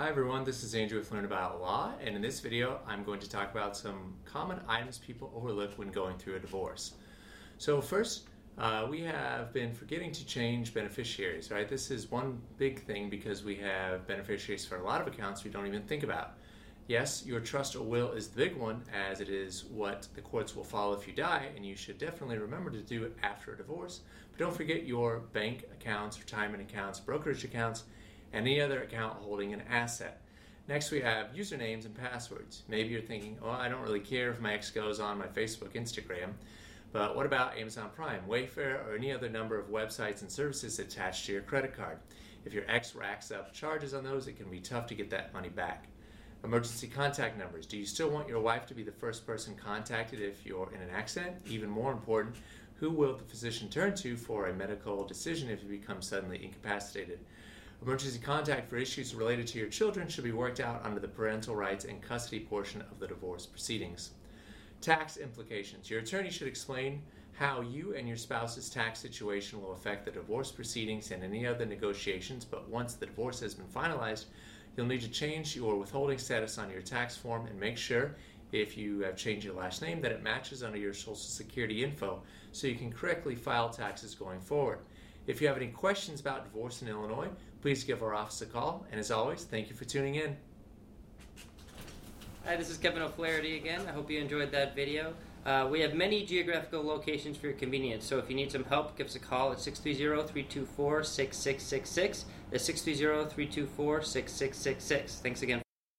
Hi everyone, this is Andrew with Learn About Law, and in this video I'm going to talk about some common items people overlook when going through a divorce. So first, uh, we have been forgetting to change beneficiaries, right? This is one big thing because we have beneficiaries for a lot of accounts we don't even think about. Yes, your trust or will is the big one, as it is what the courts will follow if you die, and you should definitely remember to do it after a divorce. But don't forget your bank accounts, retirement accounts, brokerage accounts, any other account holding an asset. Next, we have usernames and passwords. Maybe you're thinking, oh, I don't really care if my ex goes on my Facebook, Instagram. But what about Amazon Prime, Wayfair, or any other number of websites and services attached to your credit card? If your ex racks up charges on those, it can be tough to get that money back. Emergency contact numbers. Do you still want your wife to be the first person contacted if you're in an accident? Even more important, who will the physician turn to for a medical decision if you become suddenly incapacitated? Emergency contact for issues related to your children should be worked out under the parental rights and custody portion of the divorce proceedings. Tax implications. Your attorney should explain how you and your spouse's tax situation will affect the divorce proceedings and any other negotiations, but once the divorce has been finalized, you'll need to change your withholding status on your tax form and make sure if you have changed your last name that it matches under your social security info so you can correctly file taxes going forward. If you have any questions about divorce in Illinois, please give our office a call. And as always, thank you for tuning in. Hi, this is Kevin O'Flaherty again. I hope you enjoyed that video. Uh, we have many geographical locations for your convenience, so if you need some help, give us a call at 630-324-6666. That's 630-324-6666. Thanks again.